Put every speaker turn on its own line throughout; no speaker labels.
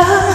나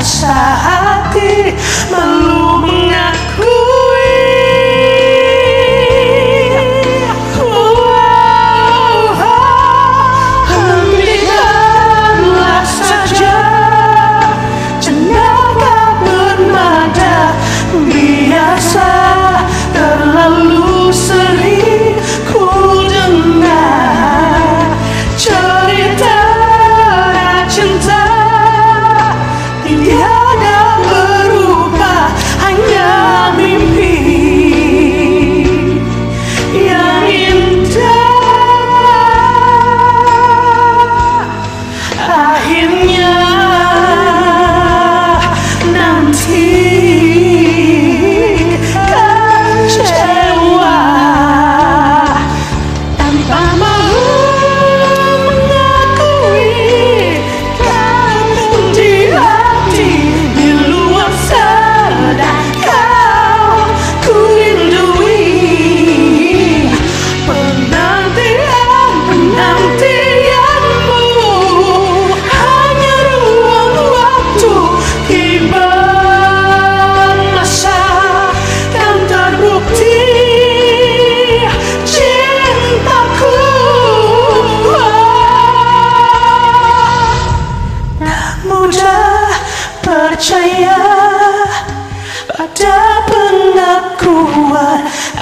side. You.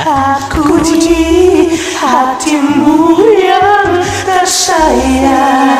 Aku di hatimu yang tersayang